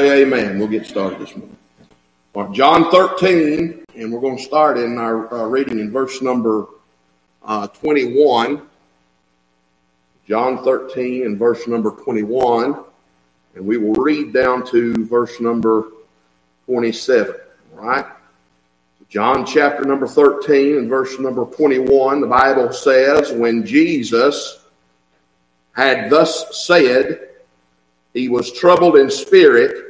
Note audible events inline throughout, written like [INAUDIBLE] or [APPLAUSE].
Amen. We'll get started this morning. John 13, and we're going to start in our uh, reading in verse number uh, 21. John 13 and verse number 21. And we will read down to verse number 27. All right? John chapter number 13 and verse number 21, the Bible says, When Jesus had thus said, he was troubled in spirit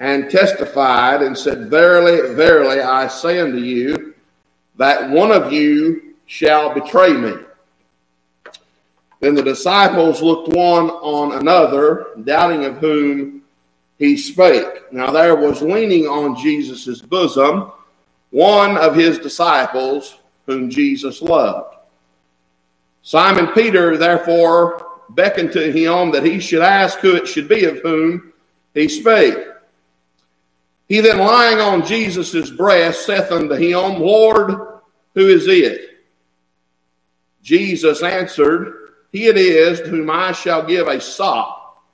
and testified and said, Verily, verily, I say unto you, that one of you shall betray me. Then the disciples looked one on another, doubting of whom he spake. Now there was leaning on Jesus' bosom one of his disciples whom Jesus loved. Simon Peter therefore beckoned to him that he should ask who it should be of whom he spake. He then, lying on Jesus' breast, saith unto him, Lord, who is it? Jesus answered, He it is to whom I shall give a sop.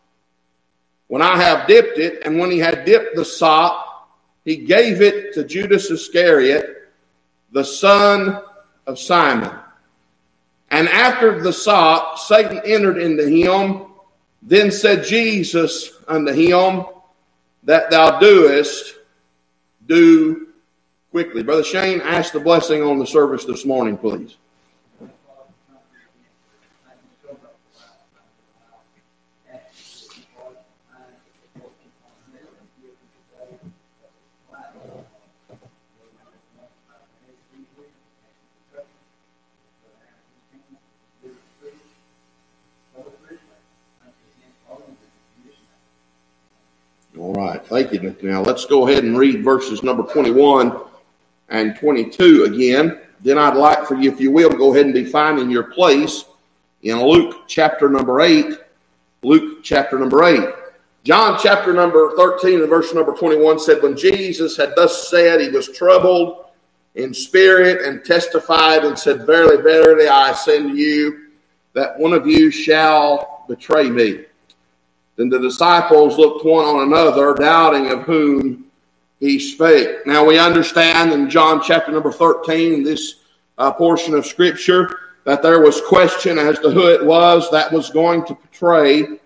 When I have dipped it, and when he had dipped the sop, he gave it to Judas Iscariot, the son of Simon. And after the sop, Satan entered into him. Then said Jesus unto him, that thou doest, do quickly. Brother Shane, ask the blessing on the service this morning, please. All right. Thank you. Now let's go ahead and read verses number 21 and 22 again. Then I'd like for you, if you will, to go ahead and be finding your place in Luke chapter number 8. Luke chapter number 8. John chapter number 13 and verse number 21 said, When Jesus had thus said, he was troubled in spirit and testified and said, Verily, verily, I to you that one of you shall betray me. Then the disciples looked one on another, doubting of whom he spake. Now we understand in John chapter number 13, this uh, portion of scripture, that there was question as to who it was that was going to betray,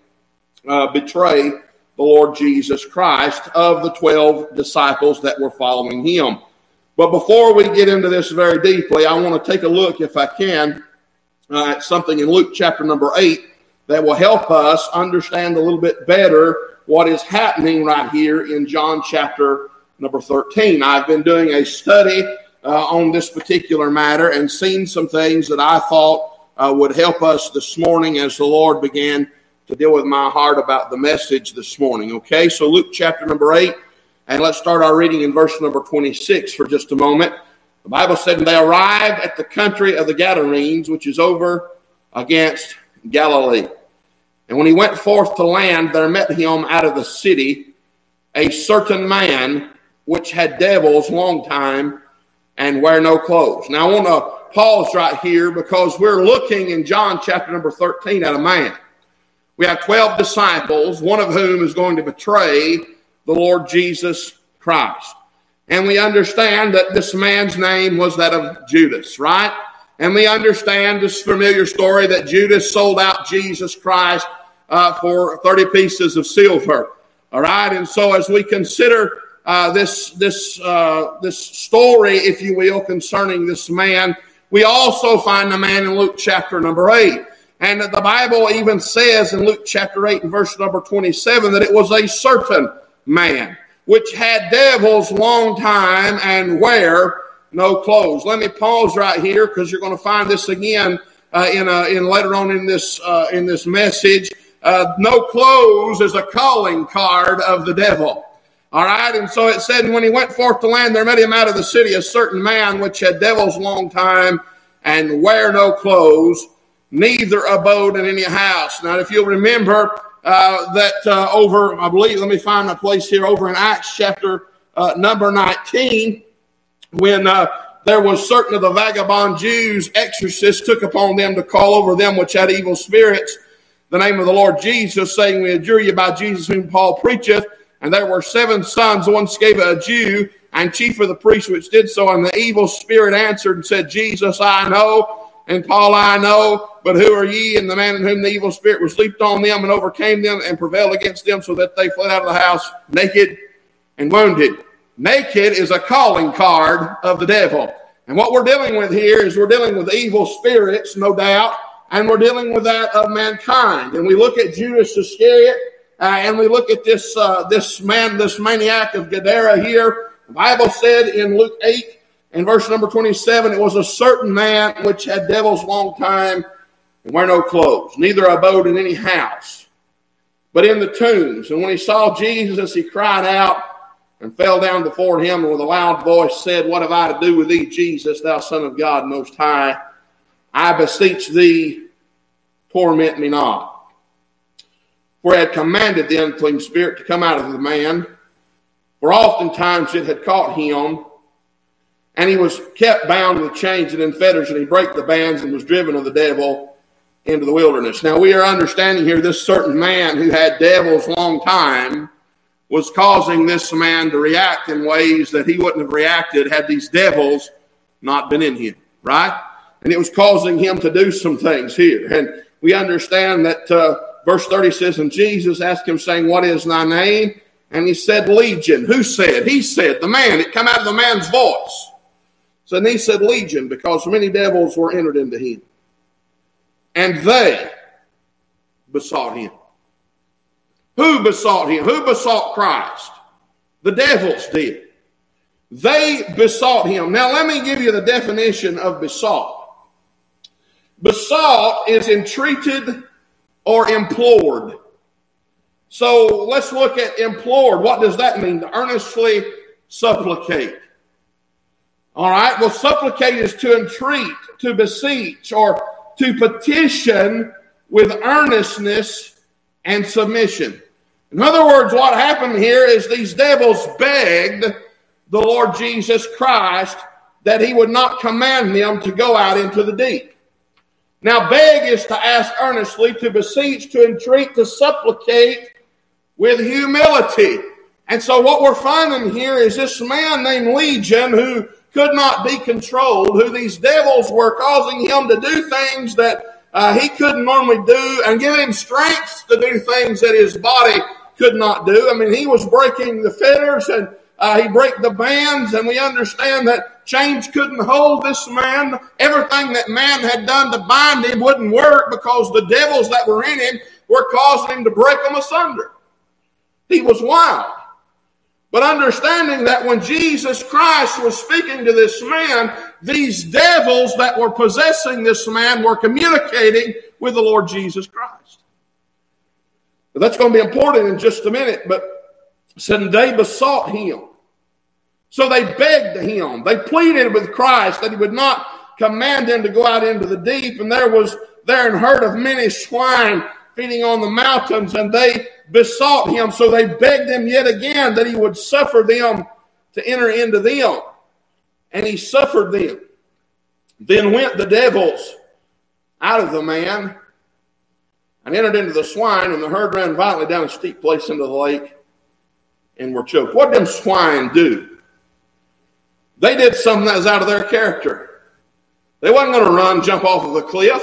uh, betray the Lord Jesus Christ of the 12 disciples that were following him. But before we get into this very deeply, I want to take a look, if I can, uh, at something in Luke chapter number 8 that will help us understand a little bit better what is happening right here in John chapter number 13. I've been doing a study uh, on this particular matter and seen some things that I thought uh, would help us this morning as the Lord began to deal with my heart about the message this morning. Okay, so Luke chapter number 8, and let's start our reading in verse number 26 for just a moment. The Bible said, they arrived at the country of the Gadarenes, which is over against Galilee. And when he went forth to land, there met him out of the city a certain man which had devils long time and wear no clothes. Now I want to pause right here because we're looking in John chapter number 13 at a man. We have 12 disciples, one of whom is going to betray the Lord Jesus Christ. And we understand that this man's name was that of Judas, right? And we understand this familiar story that Judas sold out Jesus Christ uh, for 30 pieces of silver. All right. And so as we consider uh, this, this, uh, this story, if you will, concerning this man, we also find the man in Luke chapter number 8. And the Bible even says in Luke chapter 8 and verse number 27 that it was a certain man which had devils long time and wear no clothes. Let me pause right here because you're going to find this again uh, in, a, in later on in this, uh, in this message uh, no clothes is a calling card of the devil. All right. And so it said, and when he went forth to land, there met him out of the city a certain man which had devils long time and wear no clothes, neither abode in any house. Now, if you'll remember uh, that uh, over, I believe, let me find my place here, over in Acts chapter uh, number 19, when uh, there was certain of the vagabond Jews, exorcists took upon them to call over them which had evil spirits the name of the Lord Jesus, saying, We adjure you by Jesus whom Paul preacheth. And there were seven sons, one Sceva a Jew, and chief of the priests which did so. And the evil spirit answered and said, Jesus I know, and Paul I know, but who are ye? And the man in whom the evil spirit was leaped on them and overcame them and prevailed against them, so that they fled out of the house naked and wounded. Naked is a calling card of the devil. And what we're dealing with here is we're dealing with evil spirits, no doubt, and we're dealing with that of mankind. And we look at Judas Iscariot, uh, and we look at this uh, this man, this maniac of Gadara here. The Bible said in Luke 8 and verse number 27, it was a certain man which had devils long time and wear no clothes, neither abode in any house, but in the tombs. And when he saw Jesus, he cried out and fell down before him, and with a loud voice said, What have I to do with thee, Jesus, thou Son of God Most High? I beseech thee, torment me not. For I had commanded the unclean spirit to come out of the man, for oftentimes it had caught him, and he was kept bound with chains and in fetters, and he brake the bands and was driven of the devil into the wilderness. Now we are understanding here this certain man who had devils long time was causing this man to react in ways that he wouldn't have reacted had these devils not been in him, right? And it was causing him to do some things here. And we understand that uh, verse 30 says, And Jesus asked him, saying, What is thy name? And he said, Legion. Who said? He said, the man. It come out of the man's voice. So he said, Legion, because many devils were entered into him. And they besought him. Who besought him? Who besought Christ? The devils did. They besought him. Now, let me give you the definition of besought. Besought is entreated or implored. So let's look at implored. What does that mean? To earnestly supplicate. All right. Well, supplicate is to entreat, to beseech, or to petition with earnestness and submission. In other words, what happened here is these devils begged the Lord Jesus Christ that he would not command them to go out into the deep. Now, beg is to ask earnestly, to beseech, to entreat, to supplicate with humility. And so, what we're finding here is this man named Legion who could not be controlled, who these devils were causing him to do things that uh, he couldn't normally do and give him strength to do things that his body could not do. I mean, he was breaking the fetters and uh, he break the bands, and we understand that chains couldn't hold this man. Everything that man had done to bind him wouldn't work because the devils that were in him were causing him to break them asunder. He was wild. But understanding that when Jesus Christ was speaking to this man, these devils that were possessing this man were communicating with the Lord Jesus Christ. That's going to be important in just a minute. But said they besought him. So they begged him. They pleaded with Christ that he would not command them to go out into the deep. And there was there an herd of many swine feeding on the mountains, and they besought him. So they begged him yet again that he would suffer them to enter into them. And he suffered them. Then went the devils out of the man and entered into the swine, and the herd ran violently down a steep place into the lake and were choked. What did them swine do? They did something that was out of their character. They wasn't going to run, jump off of the cliff.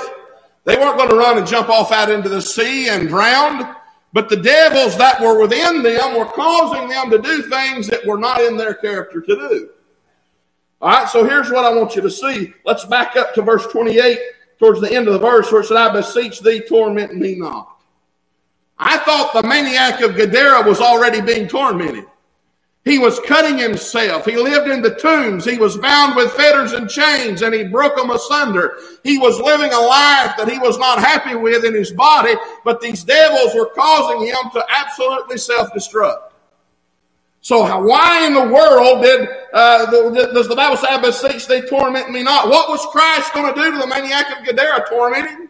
They weren't going to run and jump off out into the sea and drown. But the devils that were within them were causing them to do things that were not in their character to do. All right, so here's what I want you to see. Let's back up to verse 28, towards the end of the verse, where it said, I beseech thee, torment me not. I thought the maniac of Gadara was already being tormented. He was cutting himself. He lived in the tombs. He was bound with fetters and chains and he broke them asunder. He was living a life that he was not happy with in his body, but these devils were causing him to absolutely self destruct. So, why in the world did uh, the, does the Bible say, "I beseech thee, torment me not"? What was Christ going to do to the maniac of Gadara? Torment him?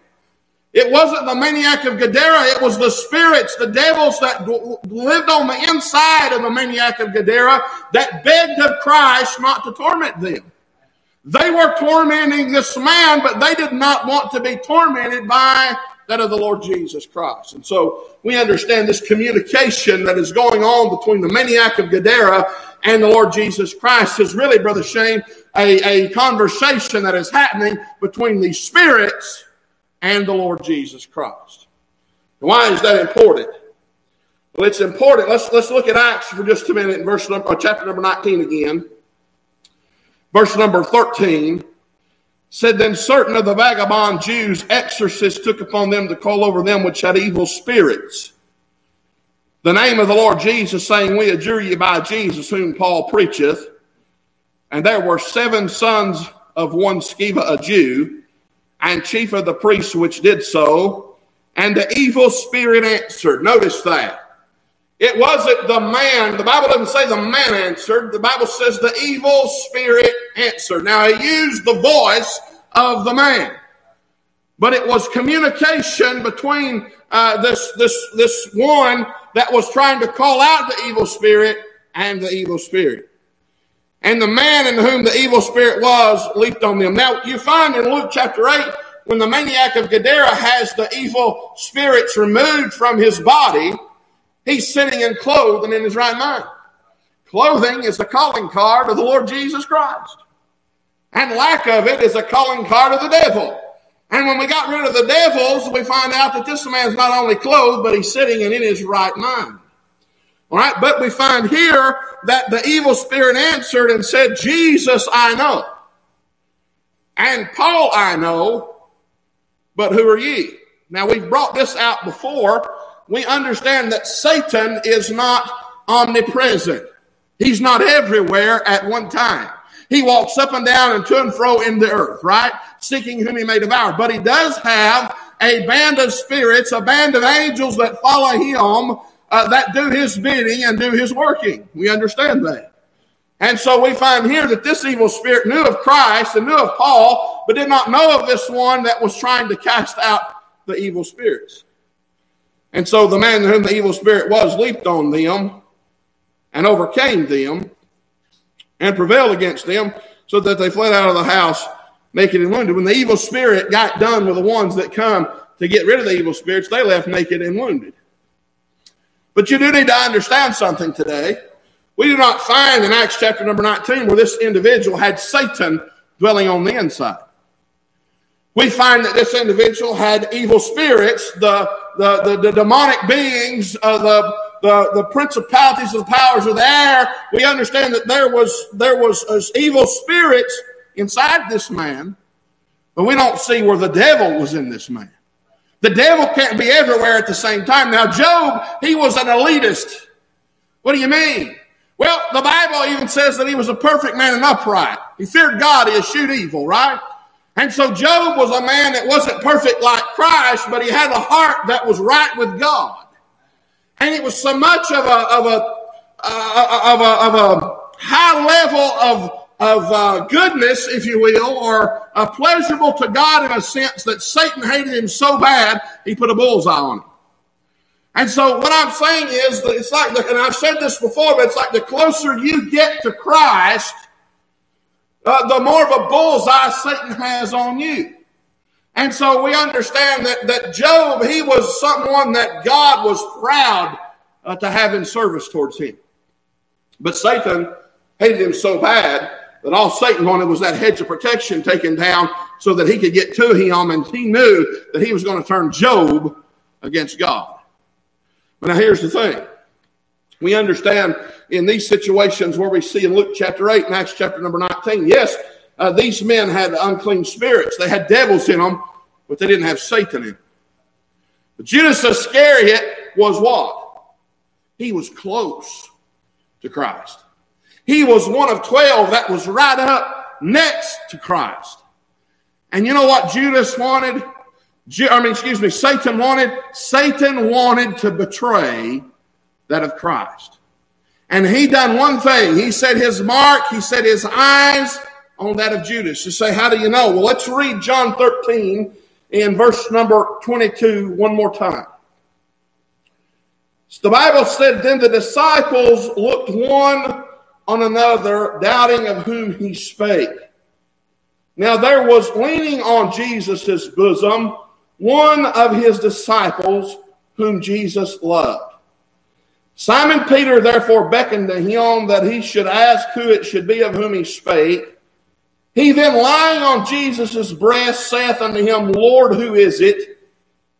It wasn't the maniac of Gadara, it was the spirits, the devils that lived on the inside of the maniac of Gadara that begged of Christ not to torment them. They were tormenting this man, but they did not want to be tormented by that of the Lord Jesus Christ. And so we understand this communication that is going on between the maniac of Gadara and the Lord Jesus Christ is really, Brother Shane, a, a conversation that is happening between these spirits and the Lord Jesus Christ. Why is that important? Well, it's important. Let's let's look at Acts for just a minute in verse number, uh, chapter number 19 again. Verse number 13 said, Then certain of the vagabond Jews, exorcists, took upon them to call over them which had evil spirits. The name of the Lord Jesus, saying, We adjure you by Jesus, whom Paul preacheth. And there were seven sons of one Sceva, a Jew, and chief of the priests which did so. And the evil spirit answered. Notice that. It wasn't the man. The Bible doesn't say the man answered. The Bible says the evil spirit answered. Now, he used the voice of the man, but it was communication between uh, this, this, this one that was trying to call out the evil spirit and the evil spirit. And the man in whom the evil spirit was leaped on them. Now, you find in Luke chapter 8, when the maniac of Gadara has the evil spirits removed from his body, He's sitting in clothed and in his right mind. Clothing is the calling card of the Lord Jesus Christ. And lack of it is a calling card of the devil. And when we got rid of the devils, we find out that this man's not only clothed, but he's sitting and in his right mind. All right, but we find here that the evil spirit answered and said, Jesus I know, and Paul I know, but who are ye? Now we've brought this out before we understand that Satan is not omnipresent. He's not everywhere at one time. He walks up and down and to and fro in the earth, right? Seeking whom he may devour. But he does have a band of spirits, a band of angels that follow him, uh, that do his bidding and do his working. We understand that. And so we find here that this evil spirit knew of Christ and knew of Paul, but did not know of this one that was trying to cast out the evil spirits. And so the man whom the evil spirit was leaped on them and overcame them and prevailed against them so that they fled out of the house naked and wounded. When the evil spirit got done with the ones that come to get rid of the evil spirits, they left naked and wounded. But you do need to understand something today. We do not find in Acts chapter number 19 where this individual had Satan dwelling on the inside we find that this individual had evil spirits, the, the, the, the demonic beings, uh, the, the, the principalities of the powers of the air. We understand that there was, there was uh, evil spirits inside this man, but we don't see where the devil was in this man. The devil can't be everywhere at the same time. Now, Job, he was an elitist. What do you mean? Well, the Bible even says that he was a perfect man and upright. He feared God, he eschewed evil, right? And so Job was a man that wasn't perfect like Christ, but he had a heart that was right with God. And it was so much of a, of a, uh, of a, of a high level of, of uh, goodness, if you will, or uh, pleasurable to God in a sense that Satan hated him so bad, he put a bullseye on him. And so what I'm saying is that it's like, and I've said this before, but it's like the closer you get to Christ, uh, the more of a bullseye Satan has on you. And so we understand that, that Job, he was someone that God was proud uh, to have in service towards him. But Satan hated him so bad that all Satan wanted was that hedge of protection taken down so that he could get to him. And he knew that he was going to turn Job against God. But now here's the thing we understand in these situations where we see in Luke chapter 8 and Acts chapter number 19, yes, uh, these men had unclean spirits. They had devils in them, but they didn't have Satan in them. But Judas Iscariot was what? He was close to Christ. He was one of 12 that was right up next to Christ. And you know what Judas wanted? I mean, excuse me, Satan wanted? Satan wanted to betray that of Christ. And he done one thing. He set his mark, he set his eyes on that of Judas. You say, how do you know? Well, let's read John 13 in verse number 22 one more time. The Bible said, Then the disciples looked one on another, doubting of whom he spake. Now there was leaning on Jesus' bosom one of his disciples whom Jesus loved. Simon Peter therefore beckoned to him that he should ask who it should be of whom he spake. He then, lying on Jesus' breast, saith unto him, Lord, who is it?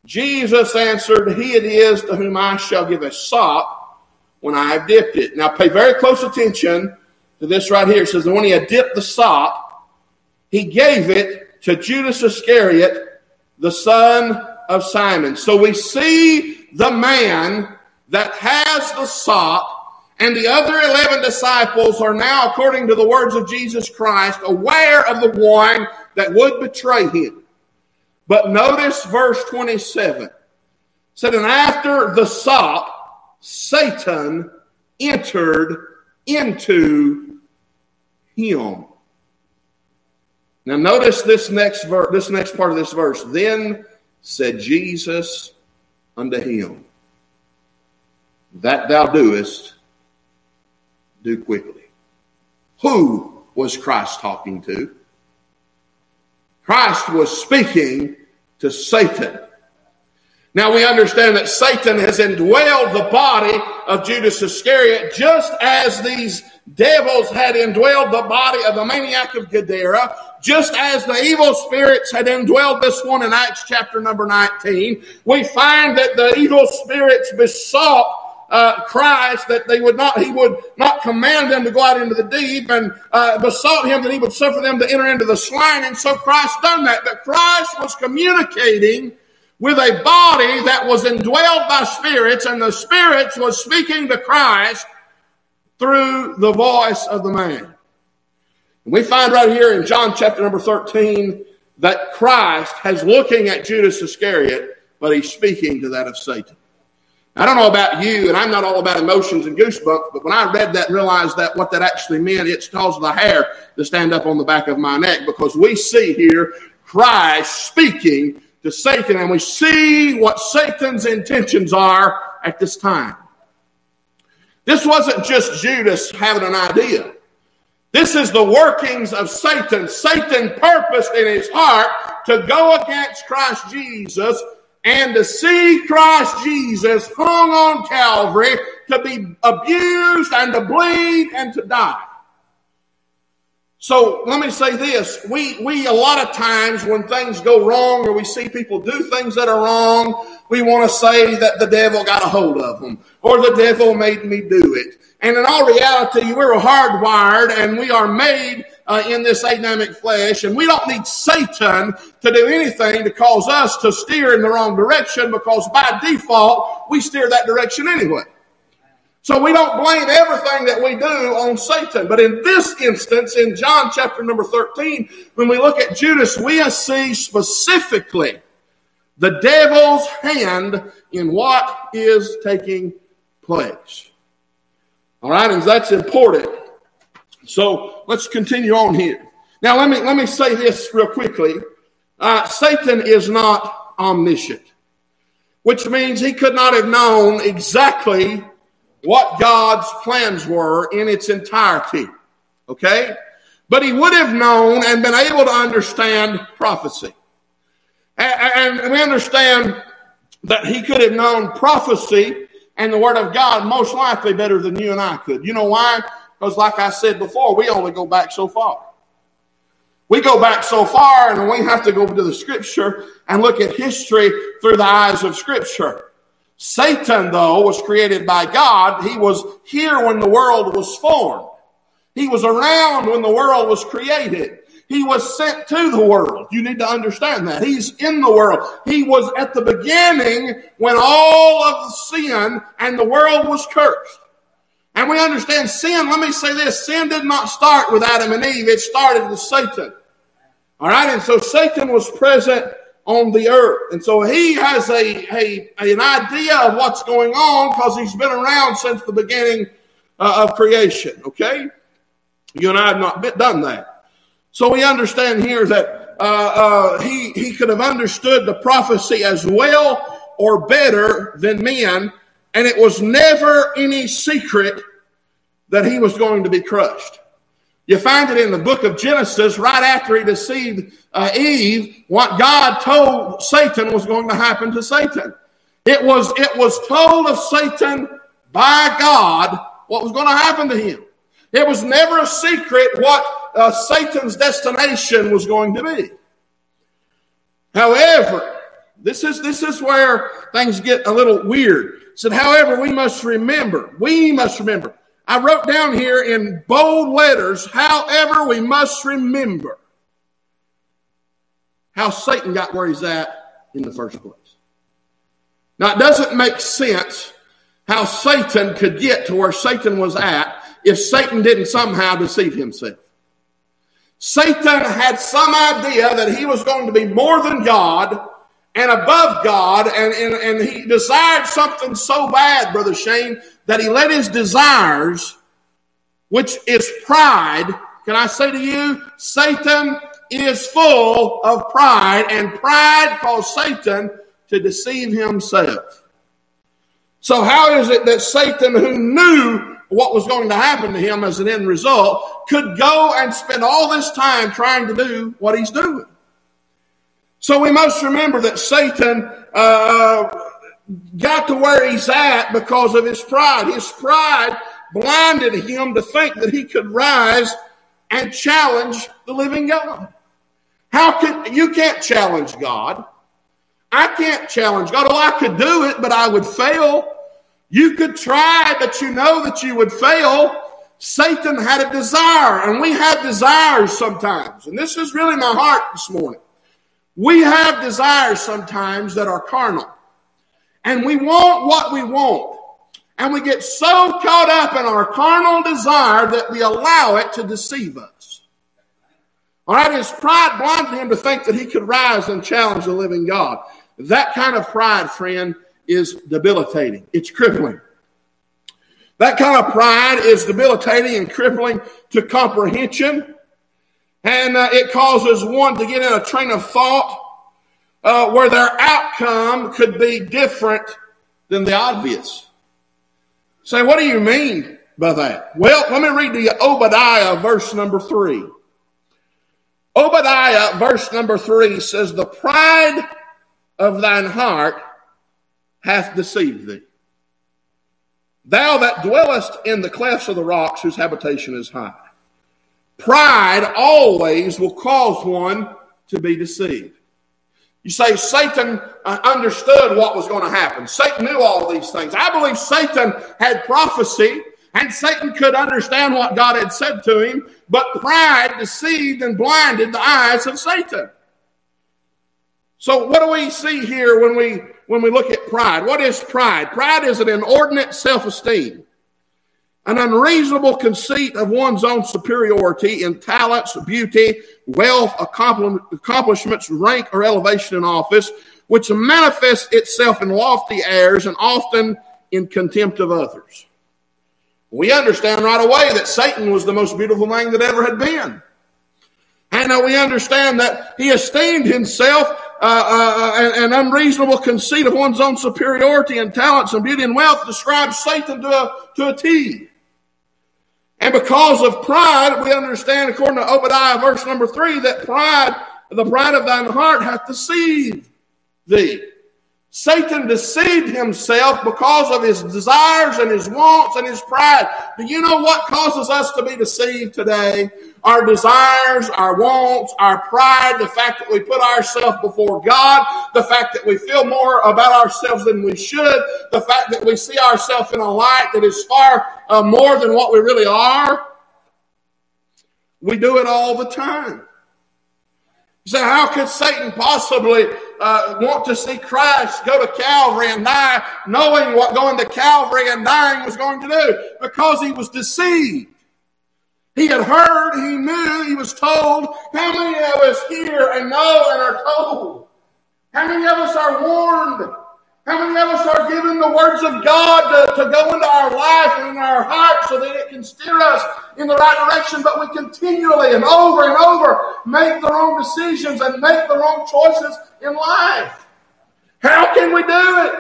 Jesus answered, He it is to whom I shall give a sop when I have dipped it. Now pay very close attention to this right here. It says, when he had dipped the sop, he gave it to Judas Iscariot, the son of Simon. So we see the man that has the sop and the other 11 disciples are now, according to the words of Jesus Christ, aware of the one that would betray him. But notice verse 27. It said, And after the sop, Satan entered into him. Now notice this next verse, this next part of this verse. Then said Jesus unto him, That thou doest, do quickly. Who was Christ talking to? Christ was speaking to Satan. Now we understand that Satan has indwelled the body of Judas Iscariot just as these devils had indwelled the body of the maniac of Gadara, just as the evil spirits had indwelled this one in Acts chapter number 19. We find that the evil spirits besought uh, Christ that they would not, he would not command them to go out into the deep and uh, besought him that he would suffer them to enter into the swine. And so Christ done that. But Christ was communicating with a body that was indwelled by spirits, and the spirits was speaking to Christ through the voice of the man. And we find right here in John chapter number 13 that Christ has looking at Judas Iscariot, but he's speaking to that of Satan. I don't know about you, and I'm not all about emotions and goosebumps, but when I read that realized that what that actually meant, it's caused the hair to stand up on the back of my neck because we see here Christ speaking to Satan, and we see what Satan's intentions are at this time. This wasn't just Judas having an idea. This is the workings of Satan. Satan purposed in his heart to go against Christ Jesus and to see Christ Jesus hung on Calvary to be abused and to bleed and to die. So let me say this. We, we, a lot of times when things go wrong or we see people do things that are wrong, we want to say that the devil got a hold of them or the devil made me do it. And in all reality, we're hardwired and we are made uh, in this Adamic flesh, and we don't need Satan to do anything to cause us to steer in the wrong direction because by default, we steer that direction anyway. So we don't blame everything that we do on Satan. But in this instance, in John chapter number 13, when we look at Judas, we see specifically the devil's hand in what is taking place. All right, and that's important. So let's continue on here. Now, let me, let me say this real quickly. Uh, Satan is not omniscient, which means he could not have known exactly what God's plans were in its entirety. Okay? But he would have known and been able to understand prophecy. And, we understand that he could have known prophecy and the Word of God most likely better than you and I could. You know why? Because, like I said before, we only go back so far. We go back so far, and we have to go to the Scripture and look at history through the eyes of Scripture. Satan, though, was created by God. He was here when the world was formed. He was around when the world was created. He was sent to the world. You need to understand that. He's in the world. He was at the beginning when all of the sin and the world was cursed. And we understand sin. Let me say this sin did not start with Adam and Eve, it started with Satan. All right, and so Satan was present on the earth. And so he has a, a, an idea of what's going on because he's been around since the beginning uh, of creation. Okay? You and I have not been, done that. So we understand here that uh, uh, he, he could have understood the prophecy as well or better than men, and it was never any secret that he was going to be crushed. You find it in the book of Genesis, right after he deceived uh, Eve, what God told Satan was going to happen to Satan. It was, it was told of Satan by God what was going to happen to him. It was never a secret what uh, Satan's destination was going to be. However, this is, this is where things get a little weird. Said, however, we must remember, we must remember. I wrote down here in bold letters, however, we must remember how Satan got where he's at in the first place. Now, it doesn't make sense how Satan could get to where Satan was at if Satan didn't somehow deceive himself. Satan had some idea that he was going to be more than God and above God, and, and, and he desired something so bad, Brother Shane, that he let his desires, which is pride, can I say to you, Satan is full of pride, and pride caused Satan to deceive himself. So, how is it that Satan, who knew what was going to happen to him as an end result, could go and spend all this time trying to do what he's doing? So, we must remember that Satan uh, got to where he's at because of his pride. His pride blinded him to think that he could rise and challenge the living God. How can you can't challenge God? I can't challenge God. Oh, I could do it, but I would fail. You could try, but you know that you would fail. Satan had a desire, and we have desires sometimes. And this is really my heart this morning. We have desires sometimes that are carnal. And we want what we want. And we get so caught up in our carnal desire that we allow it to deceive us. All right, his pride blinded him to think that he could rise and challenge the living God. That kind of pride, friend, is debilitating. It's crippling. That kind of pride is debilitating and crippling to comprehension. And uh, it causes one to get in a train of thought uh, where their outcome could be different than the obvious. Say, what do you mean by that? Well, let me read to you Obadiah, verse number three. Obadiah, verse number three says, The pride of thine heart hath deceived thee. Thou that dwellest in the clefts of the rocks, whose habitation is high. Pride always will cause one to be deceived. You say Satan uh, understood what was going to happen. Satan knew all these things. I believe Satan had prophecy and Satan could understand what God had said to him, but pride deceived and blinded the eyes of Satan. So what do we see here when we when we look at pride? What is pride? Pride is an inordinate self-esteem, an unreasonable conceit of one's own superiority in talents, beauty, wealth, accomplishments, rank, or elevation in office, which manifests itself in lofty airs and often in contempt of others. We understand right away that Satan was the most beautiful thing that ever had been. And uh, we understand that he esteemed himself uh, uh, an, an, unreasonable conceit of one's own superiority and talents and beauty and wealth describes Satan to a, to a T. And because of pride, we understand, according to Obadiah, verse number three, that pride, the pride of thine heart, hath deceived thee. Satan deceived himself because of his desires and his wants and his pride. Do you know what causes us to be deceived today? Our desires, our wants, our pride, the fact that we put ourselves before God, the fact that we feel more about ourselves than we should, the fact that we see ourselves in a light that is far uh, more than what we really are. We do it all the time. So how could Satan possibly uh, want to see Christ go to Calvary and die, knowing what going to Calvary and dying was going to do? Because he was deceived. He had heard, he knew, he was told. How many of us hear and know and are told? How many of us are warned? How many of us are given the words of God to, to go into our life and in our heart so that it can steer us in the right direction, but we continually and over and over make the wrong decisions and make the wrong choices in life? How can we do it?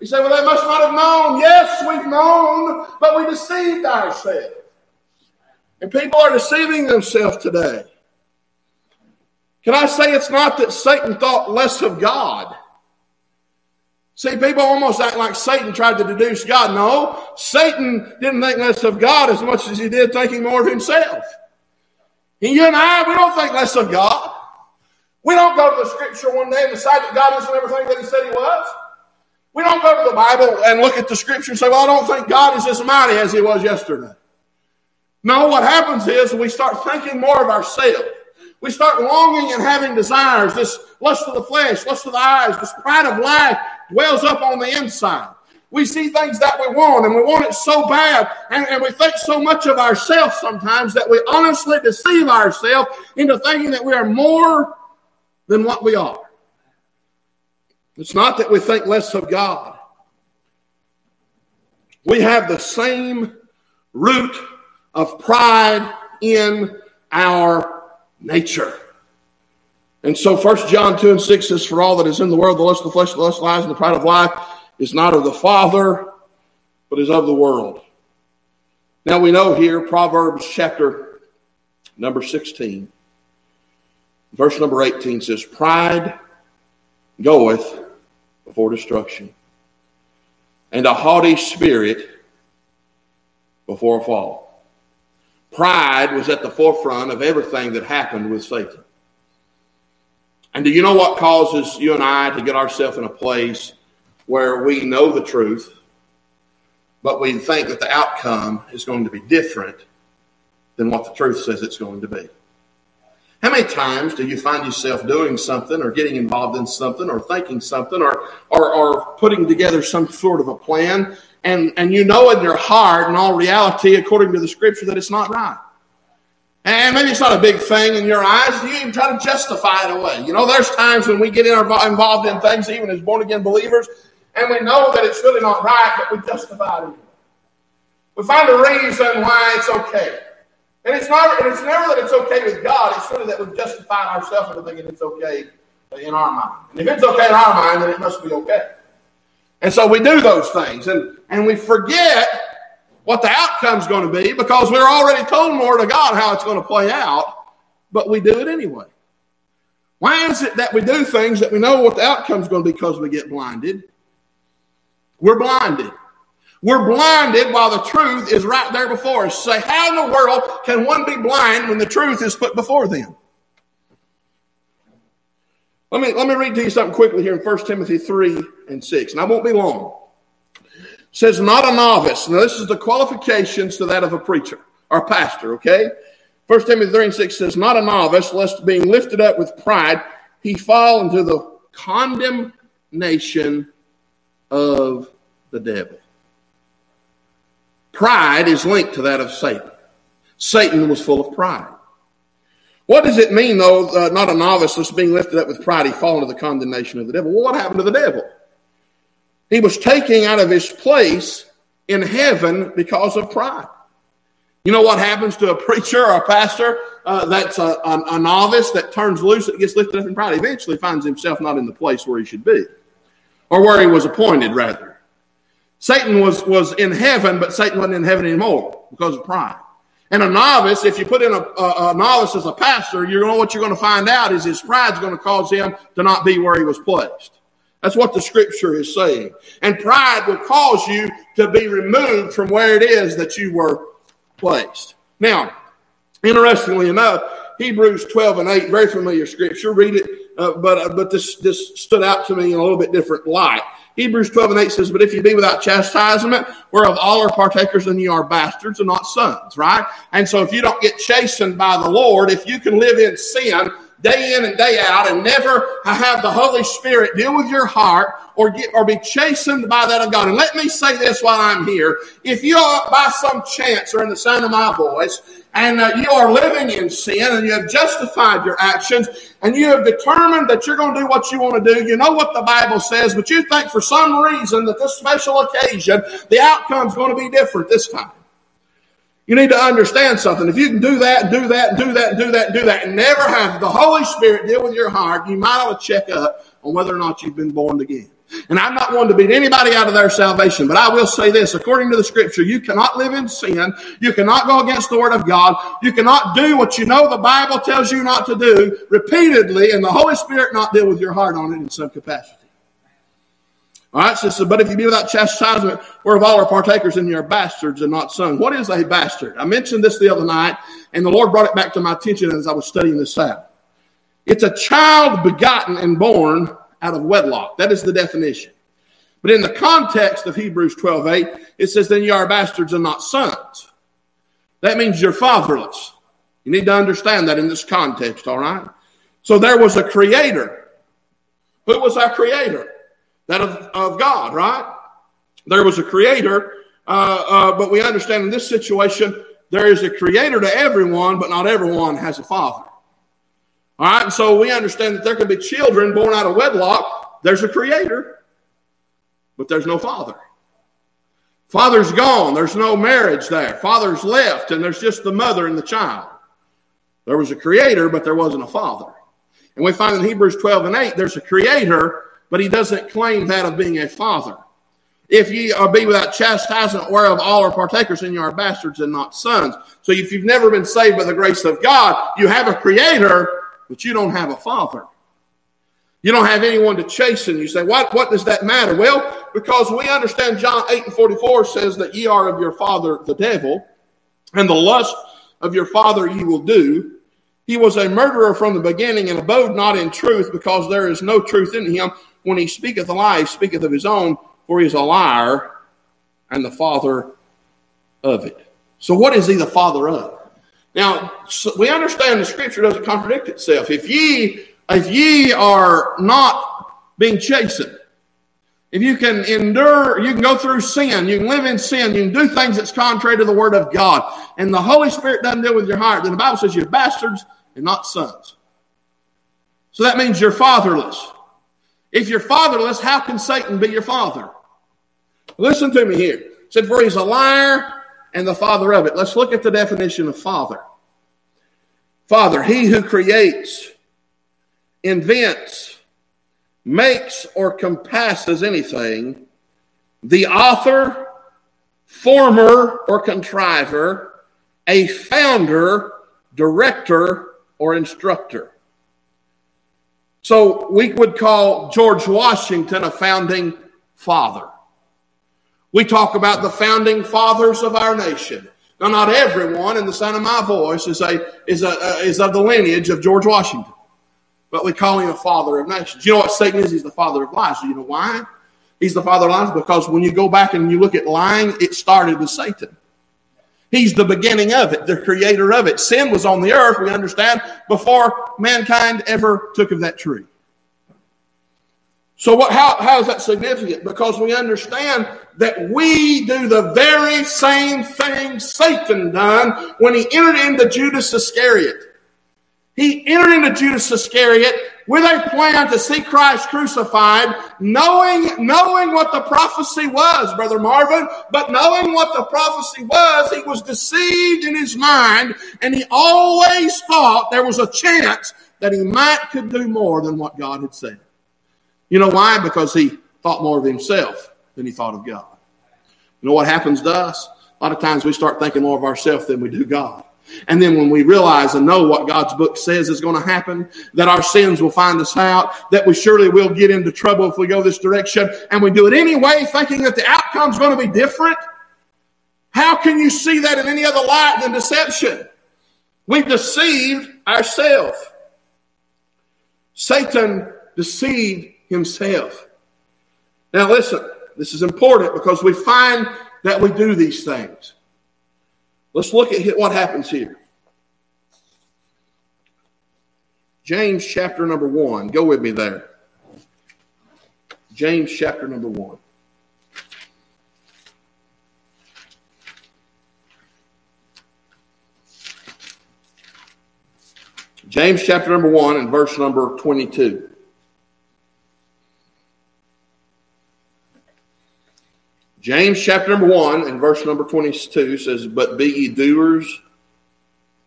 You say, well, they must not have known. Yes, we've known, but we deceived ourselves. And people are deceiving themselves today. Can I say it's not that Satan thought less of God? See, people almost act like Satan tried to deduce God. No, Satan didn't think less of God as much as he did thinking more of himself. And you and I, we don't think less of God. We don't go to the scripture one day and decide that God isn't everything that he said he was. We don't go to the Bible and look at the scripture and say, well, I don't think God is as mighty as he was yesterday. No, what happens is we start thinking more of ourselves. We start longing and having desires. This lust of the flesh, lust of the eyes, this pride of life dwells up on the inside. We see things that we want and we want it so bad, and, and we think so much of ourselves sometimes that we honestly deceive ourselves into thinking that we are more than what we are. It's not that we think less of God. We have the same root of pride in our nature. And so First John 2 and 6 says, For all that is in the world, the lust of the flesh, the lust of lies, and the pride of life is not of the Father, but is of the world. Now we know here, Proverbs chapter number 16, verse number 18 says, Pride goeth before destruction, and a haughty spirit before a fall. Pride was at the forefront of everything that happened with Satan. And do you know what causes you and I to get ourselves in a place where we know the truth, but we think that the outcome is going to be different than what the truth says it's going to be? How many times do you find yourself doing something or getting involved in something or thinking something or, or, or putting together some sort of a plan and, and you know in your heart, in all reality, according to the scripture, that it's not right? And maybe it's not a big thing in your eyes. You even try to justify it away. You know, there's times when we get involved in things, even as born again believers, and we know that it's really not right, but we justify it. We find a reason why it's okay. And it's not and it's never that it's okay with God, it's really that we've justified ourselves into thinking it's okay in our mind. And if it's okay in our mind, then it must be okay. And so we do those things and, and we forget what the outcome's going to be because we're already told more to God how it's going to play out, but we do it anyway. Why is it that we do things that we know what the outcome's going to be because we get blinded? We're blinded. We're blinded while the truth is right there before us. Say, how in the world can one be blind when the truth is put before them? Let me, let me read to you something quickly here in 1 Timothy 3 and 6, and I won't be long says not a novice. Now, this is the qualifications to that of a preacher or pastor, okay? First Timothy 3 and 6 says, Not a novice, lest being lifted up with pride, he fall into the condemnation of the devil. Pride is linked to that of Satan. Satan was full of pride. What does it mean, though, uh, not a novice, lest being lifted up with pride, he fall into the condemnation of the devil? Well, what happened to the devil? He was taking out of his place in heaven because of pride. You know what happens to a [LAUGHS] preacher or a pastor uh, that's a, a, a, novice that turns loose, that gets lifted up in pride? Eventually finds himself not in the place where he should be, or where he was appointed, rather. Satan was, was in heaven, but Satan wasn't in heaven anymore because of pride. And a novice, if you put in a, a, a novice as a pastor, you know what you're going to find out is his pride is going to cause him to not be where he was placed. That's what the scripture is saying. And pride will cause you to be removed from where it is that you were placed. Now, interestingly enough, Hebrews 12 and 8, very familiar scripture. Read it, uh, but uh, but this this stood out to me in a little bit different light. Hebrews 12 and 8 says, But if you be without chastisement, whereof all are partakers, then you are bastards and not sons, right? And so if you don't get chastened by the Lord, if you can live in sin, day in and day out and never have the Holy Spirit deal with your heart or get or be chastened by that of God. And let me say this while I'm here. If you are by some chance or in the sound of my voice and uh, you are living in sin and you have justified your actions and you have determined that you're going to do what you want to do, you know what the Bible says, but you think for some reason that this special occasion, the outcome is going to be different this time. You need to understand something. If you can do that, do that, do that, do that, do that, and never have the Holy Spirit deal with your heart, you might ought to check up on whether or not you've been born again. And I'm not one to beat anybody out of their salvation, but I will say this according to the scripture, you cannot live in sin. You cannot go against the word of God. You cannot do what you know the Bible tells you not to do repeatedly, and the Holy Spirit not deal with your heart on it in some capacity. All right, so but if you be without chastisement, whereof all are partakers, and you are bastards and not sons. What is a bastard? I mentioned this the other night, and the Lord brought it back to my attention as I was studying this out. It's a child begotten and born out of wedlock. That is the definition. But in the context of Hebrews 12 8, it says, Then you are bastards and not sons. That means you're fatherless. You need to understand that in this context, all right? So there was a creator. Who was our creator? That of, of God, right? There was a creator, uh, uh, but we understand in this situation, there is a creator to everyone, but not everyone has a father. All right, and so we understand that there can be children born out of wedlock. There's a creator, but there's no father. Father's gone. There's no marriage there. Father's left, and there's just the mother and the child. There was a creator, but there wasn't a father. And we find in Hebrews 12 and 8, there's a creator, but he doesn't claim that of being a father. If ye are be without chastisement, whereof all are partakers, and you are bastards and not sons. So if you've never been saved by the grace of God, you have a creator, but you don't have a father. You don't have anyone to chasten. You say, what, what does that matter? Well, because we understand John 8 and 44 says that ye are of your father the devil, and the lust of your father ye will do. He was a murderer from the beginning and abode not in truth, because there is no truth in him. When he speaketh a lie, he speaketh of his own, for he is a liar and the father of it. So, what is he the father of? Now, so we understand the scripture doesn't contradict itself. If ye, if ye are not being chastened, if you can endure, you can go through sin, you can live in sin, you can do things that's contrary to the word of God, and the Holy Spirit doesn't deal with your heart, then the Bible says you're bastards and not sons. So that means you're fatherless. If you're fatherless, how can Satan be your father? Listen to me here. It said, For he's a liar and the father of it. Let's look at the definition of father. Father, he who creates, invents, makes, or compasses anything, the author, former, or contriver, a founder, director, or instructor. So we would call George Washington a founding father. We talk about the founding fathers of our nation. Now, not everyone in the sound of my voice is a is a uh, is of the lineage of George Washington, but we call him a father of nations. You know what Satan is? He's the father of lies. You know why? He's the father of lies because when you go back and you look at lying, it started with Satan. He's the beginning of it, the creator of it. Sin was on the earth, we understand, before mankind ever took of that tree. So what, how, how is that significant? Because we understand that we do the very same thing Satan done when he entered into Judas Iscariot. He entered into Judas Iscariot with a plan to see Christ crucified, knowing, knowing what the prophecy was, Brother Marvin, but knowing what the prophecy was, he was deceived in his mind, and he always thought there was a chance that he might could do more than what God had said. You know why? Because he thought more of himself than he thought of God. You know what happens to us? A lot of times we start thinking more of ourselves than we do God. And then when we realize and know what God's book says is going to happen, that our sins will find us out, that we surely will get into trouble if we go this direction, and we do it anyway, thinking that the outcome's going to be different, how can you see that in any other light than deception? We've deceived ourselves. Satan deceived himself. Now, listen, this is important because we find that we do these things. Let's look at what happens here. James chapter number one. Go with me there. James chapter number one. James chapter number one and verse number 22. James chapter number 1 and verse number 22 says, But be ye doers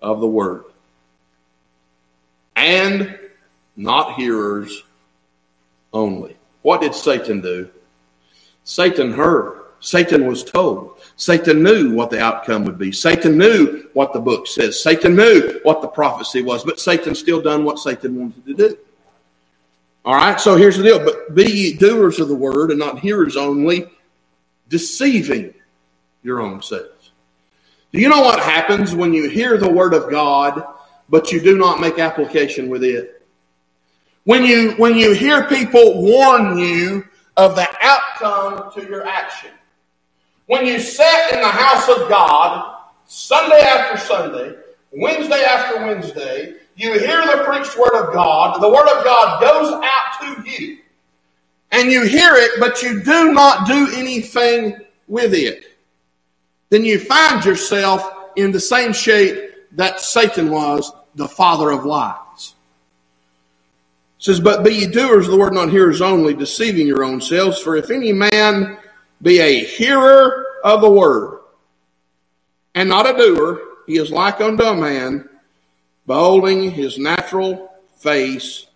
of the word, and not hearers only. What did Satan do? Satan heard. Satan was told. Satan knew what the outcome would be. Satan knew what the book says. Satan knew what the prophecy was, but Satan still done what Satan wanted to do. All right, so here's the deal. But be ye doers of the word and not hearers only, deceiving your own selves. Do you know what happens when you hear the word of God, but you do not make application with it? When you when you hear people warn you of the outcome to your action. When you sit in the house of God Sunday after Sunday, Wednesday after Wednesday, you hear the preached word of God, the word of God goes out to you, and you hear it, but you do not do anything with it, then you find yourself in the same shape that Satan was, the father of lies. It says, But be ye doers of the word, not hearers only, deceiving your own selves. For if any man be a hearer of the word, and not a doer, he is like unto a man beholding his natural face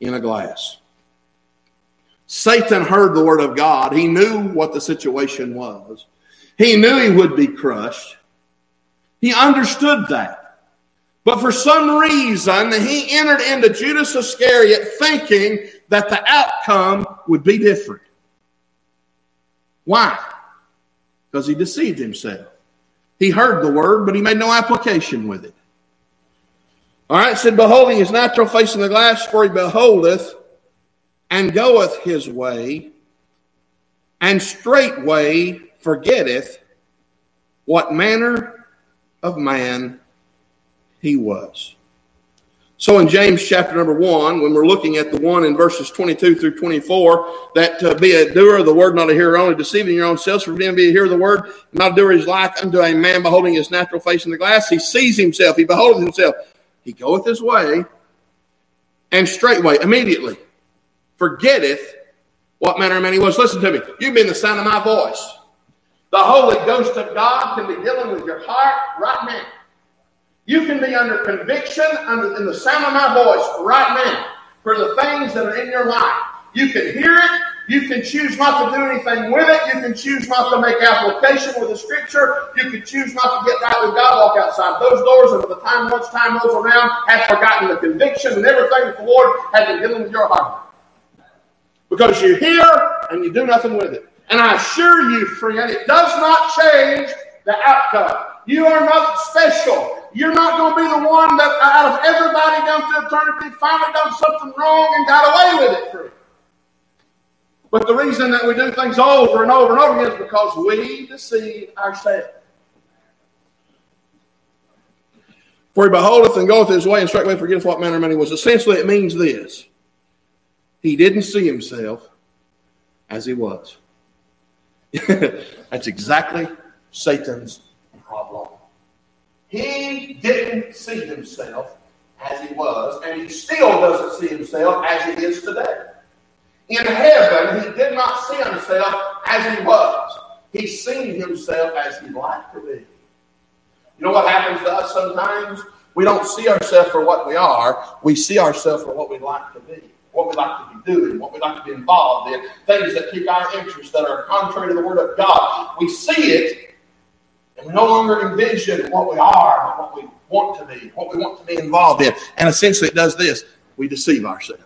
in a glass. Satan heard the word of God. He knew what the situation was. He knew he would be crushed. He understood that. But for some reason, he entered into Judas Iscariot thinking that the outcome would be different. Why? Because he deceived himself. He heard the word, but he made no application with it. All right, said, beholding his natural face in the glass, for he beholdeth and goeth his way, and straightway forgetteth what manner of man he was. So in James chapter number one, when we're looking at the one in verses 22 through 24, that uh, be a doer of the word, not a hearer only, deceiving your own selves, for being be a hearer of the word, not a doer is like unto a man beholding his natural face in the glass. He sees himself, he beholdeth himself. He goeth his way, and straightway, immediately, forgetteth what manner of man he was. Listen to me. You've been the sound of my voice. The Holy Ghost of God can be dealing with your heart right now. You can be under conviction under in the sound of my voice right now for the things that are in your life. You can hear it. You can choose not to do anything with it. You can choose not to make application with the scripture. You can choose not to get right with God, walk outside those doors, and by the time once time rolls around, have forgotten the conviction and everything that the Lord had been dealing with your heart. Because you hear and you do nothing with it. And I assure you, friend, it does not change the outcome. You are not special. You're not going to be the one that out of everybody down to eternity finally done something wrong and got away with it, friend. But the reason that we do things over and over and over again is because we deceive ourselves. For he beholdeth and goeth his way and straightway forgetteth what manner of man he was. Essentially, it means this. He didn't see himself as he was. [LAUGHS] That's exactly Satan's problem. He didn't see himself as he was, and he still doesn't see himself as he is today. In heaven, he did not see himself as he was. He seen himself as he liked to be. You know what happens to us sometimes? We don't see ourselves for what we are. We see ourselves for what we'd like to be, what we like to be doing, what we like to be involved in, things that pique our interest that are contrary to the Word of God. We see it, and we no longer envision what we are, but what we want to be, what we want to be involved in. And essentially, it does this we deceive ourselves.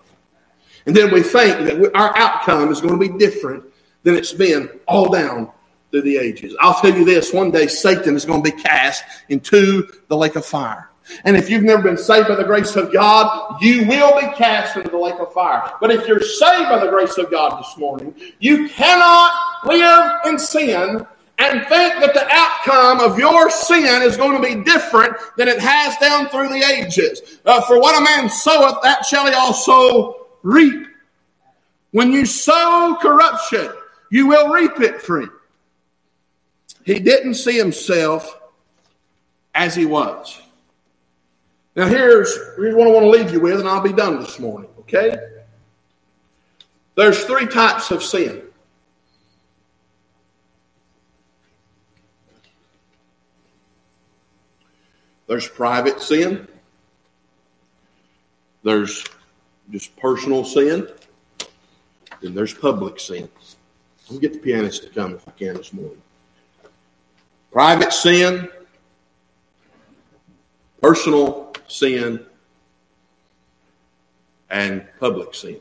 And then we think that our outcome is going to be different than it's been all down through the ages. I'll tell you this one day Satan is going to be cast into the lake of fire. And if you've never been saved by the grace of God, you will be cast into the lake of fire. But if you're saved by the grace of God this morning, you cannot live in sin and think that the outcome of your sin is going to be different than it has down through the ages. Uh, for what a man soweth, that shall he also reap. When you sow corruption, you will reap it free. He didn't see himself as he was. Now, here's, here's what I want to leave you with, and I'll be done this morning, okay? There's three types of sin. There's private sin. There's just personal sin. Then there's public sin. Me get the pianist to come if I can this morning. Private sin, personal sin, and public sin.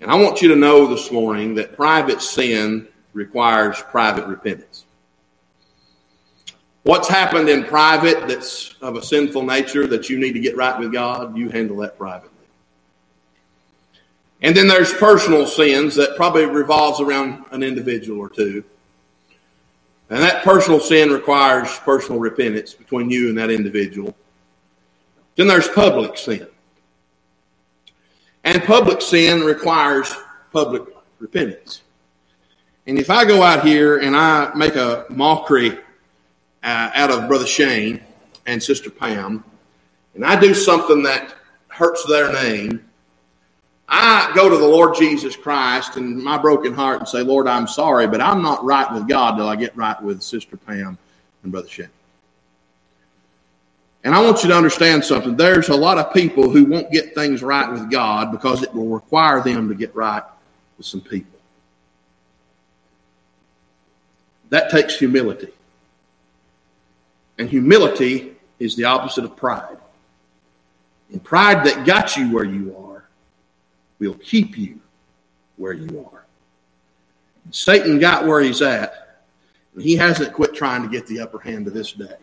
And I want you to know this morning that private sin requires private repentance. What's happened in private that's of a sinful nature that you need to get right with God, you handle that privately. And then there's personal sins that probably revolves around an individual or two. And that personal sin requires personal repentance between you and that individual. Then there's public sin. And public sin requires public repentance. And if I go out here and I make a mockery uh, out of Brother Shane and Sister Pam, and I do something that hurts their name, I go to the Lord Jesus Christ and my broken heart and say, Lord, I'm sorry, but I'm not right with God till I get right with Sister Pam and Brother Shane. And I want you to understand something. There's a lot of people who won't get things right with God because it will require them to get right with some people. That takes humility. And humility is the opposite of pride. And pride that got you where you are will keep you where you are. Satan got where he's at, and he hasn't quit trying to get the upper hand to this day.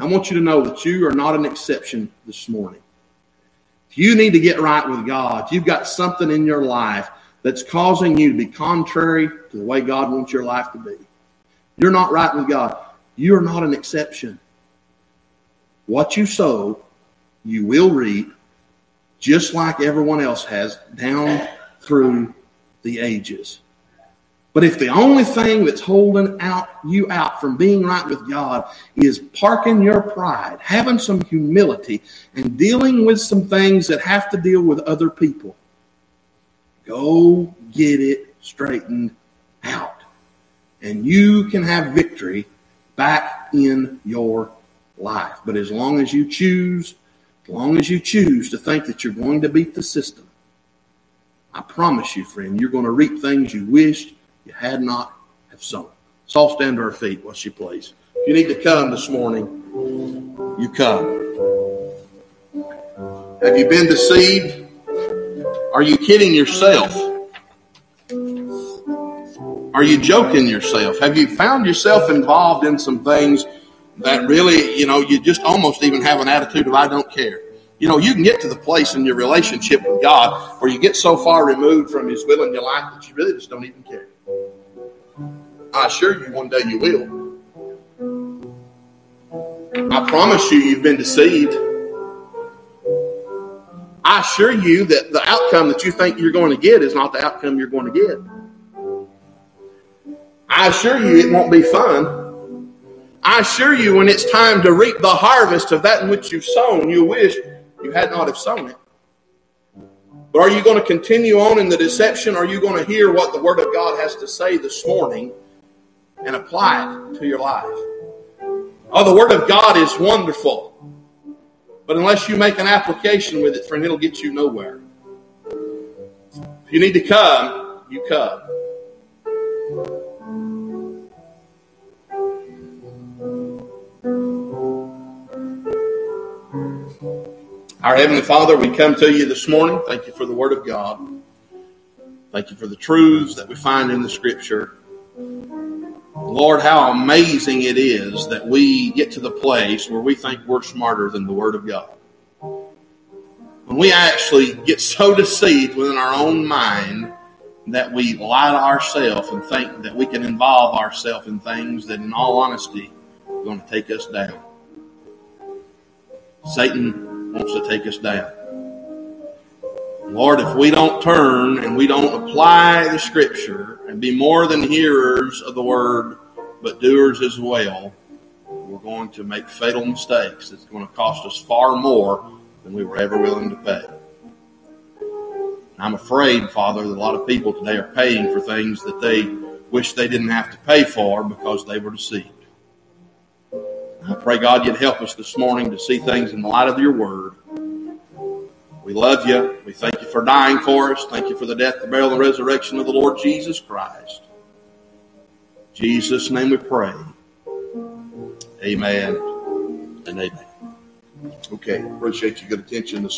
I want you to know that you are not an exception this morning. If you need to get right with God, you've got something in your life that's causing you to be contrary to the way God wants your life to be. You're not right with God. You're not an exception. What you sow, you will reap, just like everyone else has down through the ages. But if the only thing that's holding out you out from being right with God is parking your pride, having some humility, and dealing with some things that have to deal with other people, go get it straightened out. And you can have victory back in your life. But as long as you choose, as long as you choose to think that you're going to beat the system, I promise you, friend, you're going to reap things you wished you had not have sown. Let's all stand to our feet while she plays. If you need to come this morning, you come. Have you been deceived? Are you kidding yourself? Are you joking yourself? Have you found yourself involved in some things that really, you know, you just almost even have an attitude of I don't care? You know, you can get to the place in your relationship with God where you get so far removed from His will in your life that you really just don't even care. I assure you one day you will. I promise you, you've been deceived. I assure you that the outcome that you think you're going to get is not the outcome you're going to get. I assure you it won't be fun. I assure you when it's time to reap the harvest of that in which you've sown, you wish you had not have sown it. But are you going to continue on in the deception? Are you going to hear what the Word of God has to say this morning and apply it to your life. Oh, the Word of God is wonderful. But unless you make an application with it, friend, it'll get you nowhere. If you need to come, you come. Our Heavenly Father, we come to you this morning. Thank you for the Word of God. Thank you for the truths that we find in the Scripture. Lord, how amazing it is that we get to the place where we think we're smarter than the Word of God. When we actually get so deceived within our own mind that we lie to ourselves and think that we can involve ourselves in things that, in all honesty, are going to take us down. Satan wants to take us down. Lord, if we don't turn and we don't apply the scripture and be more than hearers of the word, but doers as well, we're going to make fatal mistakes. It's going to cost us far more than we were ever willing to pay. I'm afraid, Father, that a lot of people today are paying for things that they wish they didn't have to pay for because they were deceived. I pray, God, you'd help us this morning to see things in the light of your word We love you. We thank you for dying for us. Thank you for the death, the burial, and the resurrection of the Lord Jesus Christ. Jesus' name we pray. Amen and amen. Okay, appreciate your good attention this